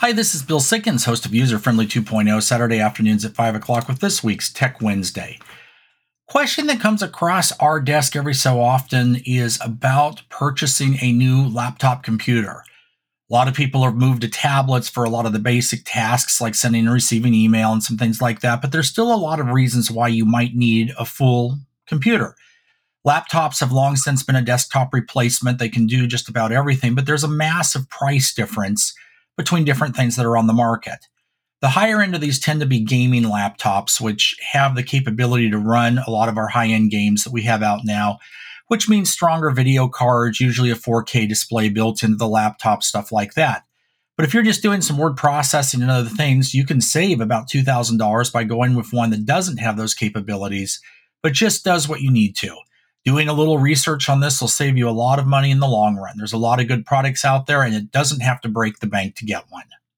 Hi, this is Bill Sickens, host of User Friendly 2.0, Saturday afternoons at 5 o'clock with this week's Tech Wednesday. Question that comes across our desk every so often is about purchasing a new laptop computer. A lot of people have moved to tablets for a lot of the basic tasks like sending and receiving email and some things like that, but there's still a lot of reasons why you might need a full computer. Laptops have long since been a desktop replacement. They can do just about everything, but there's a massive price difference between different things that are on the market. The higher end of these tend to be gaming laptops, which have the capability to run a lot of our high end games that we have out now, which means stronger video cards, usually a 4K display built into the laptop, stuff like that. But if you're just doing some word processing and other things, you can save about $2,000 by going with one that doesn't have those capabilities, but just does what you need to. Doing a little research on this will save you a lot of money in the long run. There's a lot of good products out there, and it doesn't have to break the bank to get one.